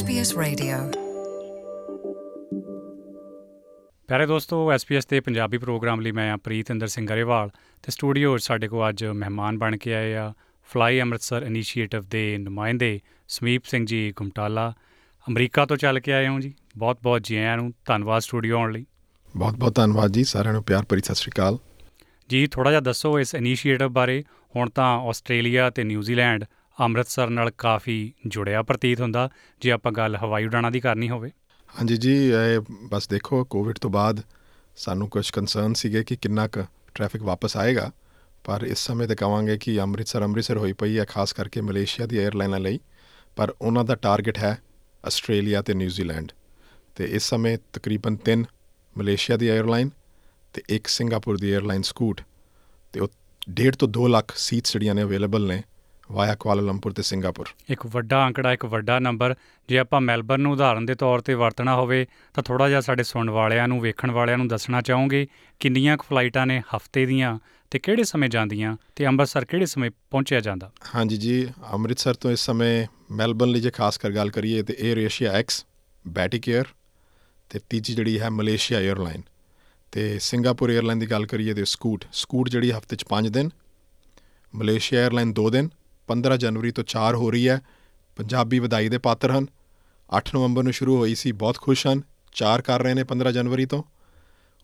SBS Radio. ਪਿਆਰੇ ਦੋਸਤੋ SBS ਦੇ ਪੰਜਾਬੀ ਪ੍ਰੋਗਰਾਮ ਲਈ ਮੈਂ ਆ ਪ੍ਰੀਤਿੰਦਰ ਸਿੰਘ ਗਰੇਵਾਲ ਤੇ ਸਟੂਡੀਓ 'ਚ ਸਾਡੇ ਕੋਲ ਅੱਜ ਮਹਿਮਾਨ ਬਣ ਕੇ ਆਏ ਆ। ਫਲਾਈ ਅੰਮ੍ਰਿਤਸਰ ਇਨੀਸ਼ੀਏਟਿਵ ਦੇ ਨੁਮਾਇੰਦੇ ਸਮੀਪ ਸਿੰਘ ਜੀ ਗੁਮਟਾਲਾ ਅਮਰੀਕਾ ਤੋਂ ਚੱਲ ਕੇ ਆਏ ਹੋ ਜੀ। ਬਹੁਤ-ਬਹੁਤ ਜੀ ਆਇਆਂ ਨੂੰ ਧੰਨਵਾਦ ਸਟੂਡੀਓ ਆਉਣ ਲਈ। ਬਹੁਤ ਬਹੁਤ ਧੰਨਵਾਦ ਜੀ ਸਾਰਿਆਂ ਨੂੰ ਪਿਆਰ ਭਰੀ ਸਤਿ ਸ਼੍ਰੀ ਅਕਾਲ। ਜੀ ਥੋੜਾ ਜਿਹਾ ਦੱਸੋ ਇਸ ਇਨੀਸ਼ੀਏਟਿਵ ਬਾਰੇ। ਹੁਣ ਤਾਂ ਆਸਟ੍ਰੇਲੀਆ ਤੇ ਨਿਊਜ਼ੀਲੈਂਡ ਅੰਮ੍ਰਿਤਸਰ ਨਾਲ ਕਾਫੀ ਜੁੜਿਆ ਪ੍ਰਤੀਤ ਹੁੰਦਾ, ਜੇ ਆਪਾਂ ਗੱਲ ਹਵਾਈ ਉਡਾਣਾਂ ਦੀ ਕਰਨੀ ਹੋਵੇ। ਹਾਂਜੀ ਜੀ, ਇਹ ਬਸ ਦੇਖੋ ਕੋਵਿਡ ਤੋਂ ਬਾਅਦ ਸਾਨੂੰ ਕੁਝ ਕਨਸਰਨ ਸੀਗੇ ਕਿ ਕਿੰਨਾ ਕੁ ਟ੍ਰੈਫਿਕ ਵਾਪਸ ਆਏਗਾ, ਪਰ ਇਸ ਸਮੇਂ ਤੇ ਕਵਾਂਗੇ ਕਿ ਅੰਮ੍ਰਿਤਸਰ ਅੰਮ੍ਰਿਤਸਰ ਹੋਈ ਪਈ ਹੈ, ਖਾਸ ਕਰਕੇ ਮਲੇਸ਼ੀਆ ਦੀ 에ਅਰਲਾਈਨਾਂ ਲਈ, ਪਰ ਉਹਨਾਂ ਦਾ ਟਾਰਗੇਟ ਹੈ ਆਸਟ੍ਰੇਲੀਆ ਤੇ ਨਿਊਜ਼ੀਲੈਂਡ ਤੇ ਇਸ ਸਮੇਂ ਤਕਰੀਬਨ 3 ਮਲੇਸ਼ੀਆ ਦੀ 에ਅਰਲਾਈਨ ਤੇ ਇੱਕ ਸਿੰਗਾਪੁਰ ਦੀ 에ਅਰਲਾਈਨ ਸਕੂਟ, ਤੇ ਉਹ 1.5 ਤੋਂ 2 ਲੱਖ ਸੀਟਸ ਜਿਹੜੀਆਂ ਨੇ ਅਵੇਲੇਬਲ ਨੇ ਵਾਇਆ ਕੁਆਲਾਲੰਪੁਰ ਤੇ ਸਿੰਗਾਪੁਰ। ਇੱਕ ਵੱਡਾ ਅੰਕੜਾ ਇੱਕ ਵੱਡਾ ਨੰਬਰ। ਜੇ ਆਪਾਂ ਮੈਲਬਰਨ ਨੂੰ ਉਦਾਹਰਨ ਦੇ ਤੌਰ ਤੇ ਵਰਤਣਾ ਹੋਵੇ ਤਾਂ ਥੋੜਾ ਜਿਹਾ ਸਾਡੇ ਸੁਣਨ ਵਾਲਿਆਂ ਨੂੰ ਵੇਖਣ ਵਾਲਿਆਂ ਨੂੰ ਦੱਸਣਾ ਚਾਹੋਗੇ ਕਿੰਨੀਆਂ ਕੁ ਫਲਾਈਟਾਂ ਨੇ ਹਫ਼ਤੇ ਦੀਆਂ ਤੇ ਕਿਹੜੇ ਸਮੇਂ ਜਾਂਦੀਆਂ ਤੇ ਅੰਮ੍ਰਿਤਸਰ ਕਿਹੜੇ ਸਮੇਂ ਪਹੁੰਚਿਆ ਜਾਂਦਾ? ਹਾਂਜੀ ਜੀ ਅੰਮ੍ਰਿਤਸਰ ਤੋਂ ਇਸ ਸਮੇਂ ਮੈਲਬਰਨ ਲਈ ਜੇ ਖਾਸ ਕਰ ਗੱਲ ਕਰੀਏ ਤੇ Air Asia X Batik Air ਤੇ ਤੀਜੀ ਜਿਹੜੀ ਹੈ ਮਲੇਸ਼ੀਆ 에ਅਰਲਾਈਨ ਤੇ ਸਿੰਗਾਪੁਰ 에ਅਰਲਾਈਨ ਦੀ ਗੱਲ ਕਰੀਏ ਤੇ ਸਕੂਟ ਸਕੂਟ ਜਿਹੜੀ ਹਫ਼ਤੇ 'ਚ 5 ਦਿਨ ਮਲੇਸ਼ੀਆ 에ਅਰਲਾਈਨ 2 ਦਿਨ 15 ਜਨਵਰੀ ਤੋਂ 4 ਹੋ ਰਹੀ ਹੈ। ਪੰਜਾਬੀ ਵਧਾਈ ਦੇ ਪਾਤਰ ਹਨ। 8 ਨਵੰਬਰ ਨੂੰ ਸ਼ੁਰੂ ਹੋਈ ਸੀ ਬਹੁਤ ਖੁਸ਼ ਹਨ। 4 ਕਰ ਰਹੇ ਨੇ 15 ਜਨਵਰੀ ਤੋਂ।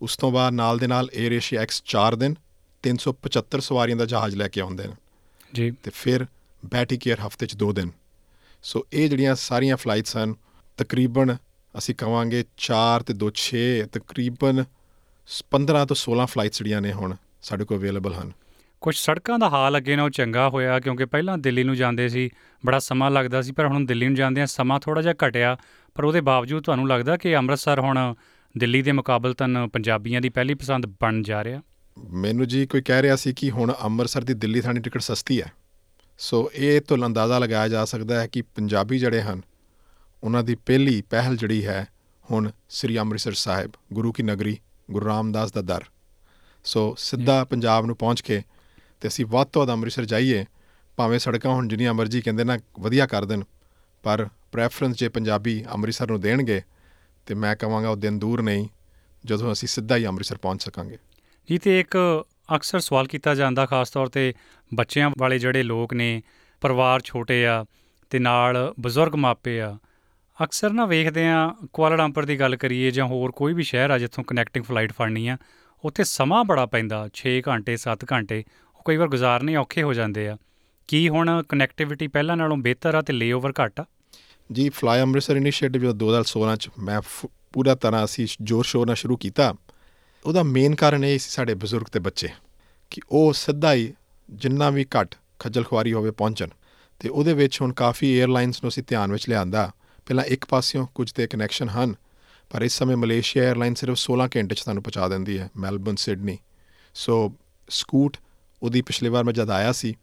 ਉਸ ਤੋਂ ਬਾਅਦ ਨਾਲ ਦੇ ਨਾਲ 에ਅਰ ਏਸ਼ੀਆ ਐਕਸ 4 ਦਿਨ 375 ਸਵਾਰੀਆਂ ਦਾ ਜਹਾਜ਼ ਲੈ ਕੇ ਆਉਂਦੇ ਨੇ। ਜੀ। ਤੇ ਫਿਰ ਬੈਟਿਕ ਏਅਰ ਹਫ਼ਤੇ 'ਚ 2 ਦਿਨ। ਸੋ ਇਹ ਜਿਹੜੀਆਂ ਸਾਰੀਆਂ ਫਲਾਈਟਸ ਹਨ ਤਕਰੀਬਨ ਅਸੀਂ ਕਵਾਂਗੇ 4 ਤੇ 2 6 ਤਕਰੀਬਨ 15 ਤੋਂ 16 ਫਲਾਈਟਸ ਜਿਹੜੀਆਂ ਨੇ ਹੁਣ ਸਾਡੇ ਕੋਲ ਅਵੇਲੇਬਲ ਹਨ। ਕੁਝ ਸੜਕਾਂ ਦਾ ਹਾਲ ਅੱਗੇ ਨਾਲੋਂ ਚੰਗਾ ਹੋਇਆ ਕਿਉਂਕਿ ਪਹਿਲਾਂ ਦਿੱਲੀ ਨੂੰ ਜਾਂਦੇ ਸੀ ਬੜਾ ਸਮਾਂ ਲੱਗਦਾ ਸੀ ਪਰ ਹੁਣ ਦਿੱਲੀ ਨੂੰ ਜਾਂਦੇ ਆ ਸਮਾਂ ਥੋੜਾ ਜਿਹਾ ਘਟਿਆ ਪਰ ਉਹਦੇ ਬਾਵਜੂਦ ਤੁਹਾਨੂੰ ਲੱਗਦਾ ਕਿ ਅੰਮ੍ਰਿਤਸਰ ਹੁਣ ਦਿੱਲੀ ਦੇ ਮੁਕਾਬਲਤਨ ਪੰਜਾਬੀਆਂ ਦੀ ਪਹਿਲੀ ਪਸੰਦ ਬਣ ਜਾ ਰਿਹਾ? ਮੈਨੂੰ ਜੀ ਕੋਈ ਕਹਿ ਰਿਹਾ ਸੀ ਕਿ ਹੁਣ ਅੰਮ੍ਰਿਤਸਰ ਦੀ ਦਿੱਲੀ ਥਾਣੀ ਟਿਕਟ ਸਸਤੀ ਹੈ। ਸੋ ਇਹ ਤੋਂ ਅੰਦਾਜ਼ਾ ਲਗਾਇਆ ਜਾ ਸਕਦਾ ਹੈ ਕਿ ਪੰਜਾਬੀ ਜਿਹੜੇ ਹਨ ਉਹਨਾਂ ਦੀ ਪਹਿਲੀ ਪਹਿਲ ਜਿਹੜੀ ਹੈ ਹੁਣ ਸ੍ਰੀ ਅੰਮ੍ਰਿਤਸਰ ਸਾਹਿਬ ਗੁਰੂ ਕੀ ਨਗਰੀ ਗੁਰੂ ਰਾਮਦਾਸ ਦਾ ਦਰ। ਸੋ ਸਿੱਧਾ ਪੰਜਾਬ ਨੂੰ ਪਹੁੰਚ ਕੇ ਤੇ ਅਸੀਂ ਵੱਧ ਤੋਂ ਵੱਧ ਅੰਮ੍ਰਿਤਸਰ ਜਾਈਏ, ਭਾਵੇਂ ਸੜਕਾਂ ਹੁਣ ਜਿੰਨੀਆਂ ਮਰਜ਼ੀ ਕਹਿੰਦੇ ਨਾ ਵਧੀਆ ਕਰ ਦੇਣ, ਪਰ ਪ੍ਰੈਫਰੈਂਸ ਜੇ ਪੰਜਾਬੀ ਅੰਮ੍ਰਿਤਸਰ ਨੂੰ ਦੇਣਗੇ, ਤੇ ਮੈਂ ਕਹਾਂਗਾ ਉਹ ਦਿਨ ਦੂਰ ਨਹੀਂ, ਜਦੋਂ ਅਸੀਂ ਸਿੱਧਾ ਹੀ ਅੰਮ੍ਰਿਤਸਰ ਪਹੁੰਚ ਸਕਾਂਗੇ। ਜੀ, ਤੇ ਇੱਕ ਅਕਸਰ ਸਵਾਲ ਕੀਤਾ ਜਾਂਦਾ ਖਾਸ ਤੌਰ ਤੇ ਬੱਚਿਆਂ ਵਾਲੇ ਜਿਹੜੇ ਲੋਕ ਨੇ, ਪਰਿਵਾਰ ਛੋਟੇ ਆ ਤੇ ਨਾਲ ਬਜ਼ੁਰਗ ਮਾਪੇ ਆ, ਅਕਸਰ ਨਾ ਵੇਖਦੇ ਆ ਕੁਆਲਾਲੰਪੁਰ ਦੀ ਗੱਲ ਕਰੀਏ ਜਾਂ ਹੋਰ ਕੋਈ ਵੀ ਸ਼ਹਿਰ ਆ ਜਿੱਥੋਂ ਕਨੈਕਟਿੰਗ ਫਲਾਈਟ ਫੜਨੀ ਆ, ਉੱਥੇ ਸਮਾਂ ਬੜਾ ਪੈਂਦਾ 6 ਘੰਟੇ 7 ਘੰਟੇ ਉਹ ਕਈ ਵਾਰ ਗੁਜ਼ਾਰਨੇ ਔਖੇ ਹੋ ਜਾਂਦੇ ਆ। ਕੀ ਹੁਣ ਕਨੈਕਟੀਵਿਟੀ ਪਹਿਲਾਂ ਨਾਲੋਂ ਬਿਹਤਰ ਆ ਤੇ ਲੇਓਵਰ ਘੱਟ ਆ? ਜੀ ਫਲਾਈ ਅੰਮ੍ਰਿਤਸਰ ਇਨੀਸ਼ੀਏਟਿਵ ਜੋ 2016 ਚ ਮੈਂ ਫ- ਪੂਰਾ ਤਰ੍ਹਾਂ ਅਸੀਂ ਜ਼ੋਰ ਸ਼ੋਰ ਨਾਲ ਸ਼ੁਰੂ ਕੀਤਾ, ਉਹਦਾ ਮੇਨ ਕਾਰਨ ਇਹ ਸੀ ਸਾਡੇ ਬਜ਼ੁਰਗ ਤੇ ਬੱਚੇ ਕਿ ਉਹ ਸਿੱਧਾ ਹੀ ਜਿੰਨਾ ਵੀ ਘੱਟ ਖੱਜਲ ਖੁਆਰੀ ਹੋਵੇ ਪਹੁੰਚਣ ਤੇ ਉਹਦੇ ਵਿੱਚ ਹੁਣ ਕਾਫੀ 에ਅਰਲਾਈਨਸ ਨੂੰ ਅਸੀਂ ਧਿਆਨ ਵਿੱਚ ਲਿਆਂਦਾ। ਪਹਿਲਾਂ ਇੱਕ ਪਾਸਿਓਂ ਕੁਝ ਤੇ ਕਨੈਕਸ਼ਨ ਹਨ, ਪਰ ਇਸ ਸਮੇਂ ਮਲੇਸ਼ੀਆ 에ਅਰਲਾਈਨ ਸਿਰਫ 16 ਘੰਟੇ ਚ ਤੁਹਾਨੂੰ ਪਹੁੰਚਾ ਦਿੰਦੀ ਹੈ, ਮੈਲਬਰਨ, ਸਿਡਨੀ। ਸੋ ਸਕੂਟ ਉਹਦੀ ਪਿਛਲੀ ਵਾਰ ਮੈਂ ਜਦ ਆਇਆ ਸੀ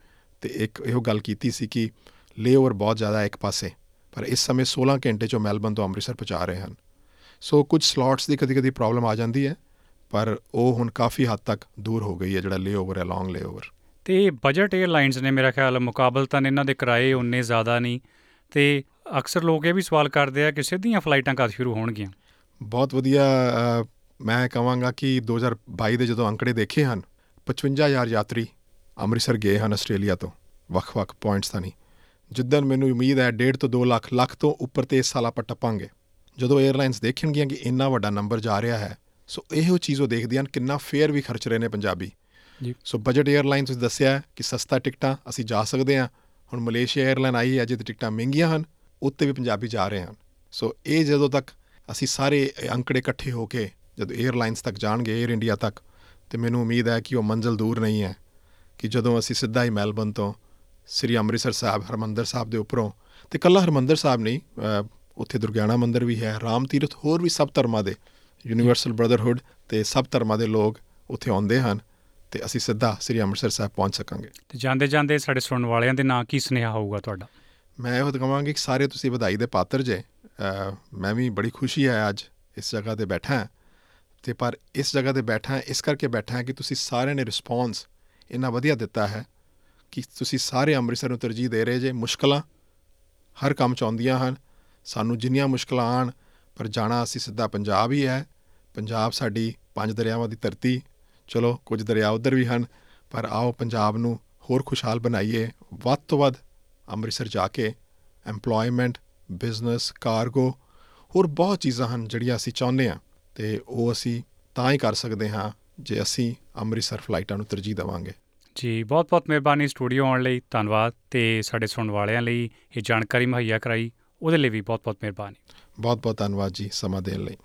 ਤੇ ਇੱਕ ਇਹੋ ਗੱਲ ਕੀਤੀ ਸੀ ਕਿ ਲੇਓਵਰ ਬਹੁਤ ਜ਼ਿਆਦਾ ਇੱਕ ਪਾਸੇ ਪਰ ਇਸ ਸਮੇਂ 16 ਘੰਟੇ ਚੋਂ ਮੈਲਬਰਨ ਤੋਂ ਅੰਮ੍ਰਿਤਸਰ ਪਹੁੰਚਾ ਰਹੇ ਹਨ। ਸੋ ਕੁਝ ਸਲੋਟਸ ਦੀ ਕਦੀ-ਕਦੀ ਪ੍ਰੋਬਲਮ ਆ ਜਾਂਦੀ ਹੈ ਪਰ ਉਹ ਹੁਣ ਕਾਫੀ ਹੱਦ ਤੱਕ ਦੂਰ ਹੋ ਗਈ ਹੈ ਜਿਹੜਾ ਲੇਓਵਰ ਹੈ ਲੌਂਗ ਲੇਓਵਰ ਤੇ ਬਜਟ 에ਅਰਲਾਈਨਸ ਨੇ ਮੇਰਾ ਖਿਆਲ ਮੁਕਾਬਲਤਨ ਇਹਨਾਂ ਦੇ ਕਿਰਾਏ ਉਨੇ ਜ਼ਿਆਦਾ ਨਹੀਂ ਤੇ ਅਕਸਰ ਲੋਕ ਇਹ ਵੀ ਸਵਾਲ ਕਰਦੇ ਆ ਕਿ ਸਿੱਧੀਆਂ ਫਲਾਈਟਾਂ ਕਦ ਸ਼ੁਰੂ ਹੋਣਗੀਆਂ? ਬਹੁਤ ਵਧੀਆ ਮੈਂ ਕਹਾਂਗਾ ਕਿ 2022 ਦੇ ਜਦੋਂ ਅੰਕੜੇ ਦੇਖੇ ਹਨ 55000 ਯਾਤਰੀ ਅੰਮ੍ਰਿਤਸਰ ਗਏ ਹਨ ਆਸਟ੍ਰੇਲੀਆ ਤੋਂ। ਵੱਖ-ਵੱਖ ਪੁਆਇੰਟਸ ਤਾਂ ਨਹੀਂ। ਜਿੱਦਨ ਮੈਨੂੰ ਉਮੀਦ ਹੈ 1.5 ਤੋਂ 2 ਲੱਖ ਲੱਖ ਤੋਂ ਉੱਪਰ ਤੇ ਇਸ ਸਾਲ ਆਪਾਂ ਟੱਪਾਂਗੇ। ਜਦੋਂ 에ਅਰਲਾਈਨਸ ਦੇਖਣਗੀਆਂ ਕਿ ਇੰਨਾ ਵੱਡਾ ਨੰਬਰ ਜਾ ਰਿਹਾ ਹੈ ਸੋ ਇਹੋ ਚੀਜ਼ੋ ਦੇਖਦੀਆਂ ਹਨ ਕਿੰਨਾ ਫੇਅਰ ਵੀ ਖਰਚ ਰਹੇ ਨੇ ਪੰਜਾਬੀ। ਜੀ। ਸੋ ਬਜਟ 에ਅਰਲਾਈਨਸ ਵਿੱਚ ਦੱਸਿਆ ਕਿ ਸਸਤਾ ਟਿਕਟਾਂ ਅਸੀਂ ਜਾ ਸਕਦੇ ਹਾਂ। ਹੁਣ ਮਲੇਸ਼ੀਆ 에ਅਰਲਾਈਨ ਆਈ ਹੈ ਜਿਹਦੇ ਟਿਕਟਾਂ ਮਹਿੰਗੀਆਂ ਹਨ ਉੱਤੇ ਵੀ ਪੰਜਾਬੀ ਜਾ ਰਹੇ ਹਨ। ਸੋ ਇਹ ਜਦੋਂ ਤੱਕ ਅਸੀਂ ਸਾਰੇ ਅੰਕੜੇ ਇਕੱਠੇ ਹੋ ਕੇ ਜਦੋਂ 에ਅਰਲਾਈਨਸ ਤੱਕ ਜਾਣਗੇ 에ਅਰ ਇੰਡੀਆ ਤੱਕ ਤੇ ਮੈਨੂੰ ਉਮੀਦ ਹੈ ਕਿ ਉਹ ਮੰਜ਼ਲ ਦੂਰ ਨਹੀਂ ਹੈ ਕਿ ਜਦੋਂ ਅਸੀਂ ਸਿੱਧਾ ਹੀ ਮੈਲਬਰਨ ਤੋਂ ਸ੍ਰੀ ਅੰਮ੍ਰਿਤਸਰ ਸਾਹਿਬ ਹਰਮੰਦਰ ਸਾਹਿਬ ਦੇ ਉੱਪਰੋਂ ਤੇ ਕੱਲਾ ਹਰਮੰਦਰ ਸਾਹਿਬ ਨਹੀਂ ਉੱਥੇ ਦੁਰਗਿਆਣਾ ਮੰਦਿਰ ਵੀ ਹੈ ਰਾਮ ਤੀਰਥ ਹੋਰ ਵੀ ਸਭ ਧਰਮਾਂ ਦੇ ਯੂਨੀਵਰਸਲ ਬ੍ਰਦਰਹੁੱਡ ਤੇ ਸਭ ਧਰਮਾਂ ਦੇ ਲੋਕ ਉੱਥੇ ਆਉਂਦੇ ਹਨ ਤੇ ਅਸੀਂ ਸਿੱਧਾ ਸ੍ਰੀ ਅੰਮ੍ਰਿਤਸਰ ਸਾਹਿਬ ਪਹੁੰਚ ਸਕਾਂਗੇ। ਤੇ ਜਾਂਦੇ ਜਾਂਦੇ ਸਾਡੇ ਸੁਣਨ ਵਾਲਿਆਂ ਦੇ ਨਾਂ ਕੀ ਸੁਨੇਹਾ ਹੋਊਗਾ ਤੁਹਾਡਾ? ਮੈਂ ਇਹੋ ਕਹਾਂਗਾ ਕਿ ਸਾਰੇ ਤੁਸੀਂ ਵਧਾਈ ਦੇ ਪਾਤਰ ਜੇ ਮੈਂ ਵੀ ਬੜੀ ਖੁਸ਼ੀ ਹੈ ਅੱਜ ਇਸ ਜਗ੍ਹਾ ਤੇ ਬੈਠਾ ਤੇ ਪਰ ਇਸ ਜਗ੍ਹਾ ਤੇ ਬੈਠਾ ਹਾਂ, ਇਸ ਕਰਕੇ ਬੈਠਾ ਹਾਂ ਕਿ ਤੁਸੀਂ ਸਾਰਿਆਂ ਨੇ ਰਿਸਪੌਂਸ ਇੰਨਾ ਵਧੀਆ ਦਿੱਤਾ ਹੈ ਕਿ ਤੁਸੀਂ ਸਾਰੇ ਅੰਮ੍ਰਿਤਸਰ ਨੂੰ ਤਰਜੀਹ ਦੇ ਰਹੇ ਜੇ, ਮੁਸ਼ਕਲਾਂ ਹਰ ਕੰਮ ਚ ਆਉਂਦੀਆਂ ਹਨ, ਸਾਨੂੰ ਜਿੰਨੀਆਂ ਮੁਸ਼ਕਲਾਂ ਆਣ ਪਰ ਜਾਣਾ ਅਸੀਂ ਸਿੱਧਾ ਪੰਜਾਬ ਹੀ ਹੈ, ਪੰਜਾਬ ਸਾਡੀ ਪੰਜ ਦਰਿਆਵਾਂ ਦੀ ਧਰਤੀ, ਚਲੋ ਕੁਝ ਦਰਿਆ ਉਧਰ ਵੀ ਹਨ, ਪਰ ਆਓ ਪੰਜਾਬ ਨੂੰ ਹੋਰ ਖੁਸ਼ਹਾਲ ਬਣਾਈਏ, ਵੱਧ ਤੋਂ ਵੱਧ ਅੰਮ੍ਰਿਤਸਰ ਜਾ ਕੇ EMPLOYMENT ਬਿਜ਼ਨਸ ਕਾਰਗੋ ਹੋਰ ਬਹੁਤ ਚੀਜ਼ਾਂ ਹਨ ਜਿਹੜੀਆਂ ਅਸੀਂ ਚਾਹੁੰਦੇ ਹਾਂ। ਤੇ ਉਹ ਅਸੀਂ ਤਾਂ ਹੀ ਕਰ ਸਕਦੇ ਹਾਂ ਜੇ ਅਸੀਂ ਅੰਮ੍ਰਿਤਸਰ ਫਲਾਈਟਾਂ ਨੂੰ ਤਰਜੀਹ ਦੇਵਾਂਗੇ। ਜੀ ਬਹੁਤ ਬਹੁਤ ਮਿਹਰਬਾਨੀ ਸਟੂਡੀਓ ਆਉਣ ਲਈ ਧੰਨਵਾਦ ਤੇ ਸਾਡੇ ਸੁਣਨ ਵਾਲਿਆਂ ਲਈ ਇਹ ਜਾਣਕਾਰੀ ਮੁਹੱਈਆ ਕਰਾਈ ਉਹਦੇ ਲਈ ਵੀ ਬਹੁਤ ਬਹੁਤ ਮਿਹਰਬਾਨੀ। ਬਹੁਤ ਬਹੁਤ ਧੰਨਵਾਦ ਜੀ ਸਮਾਂ ਦੇਣ ਲਈ।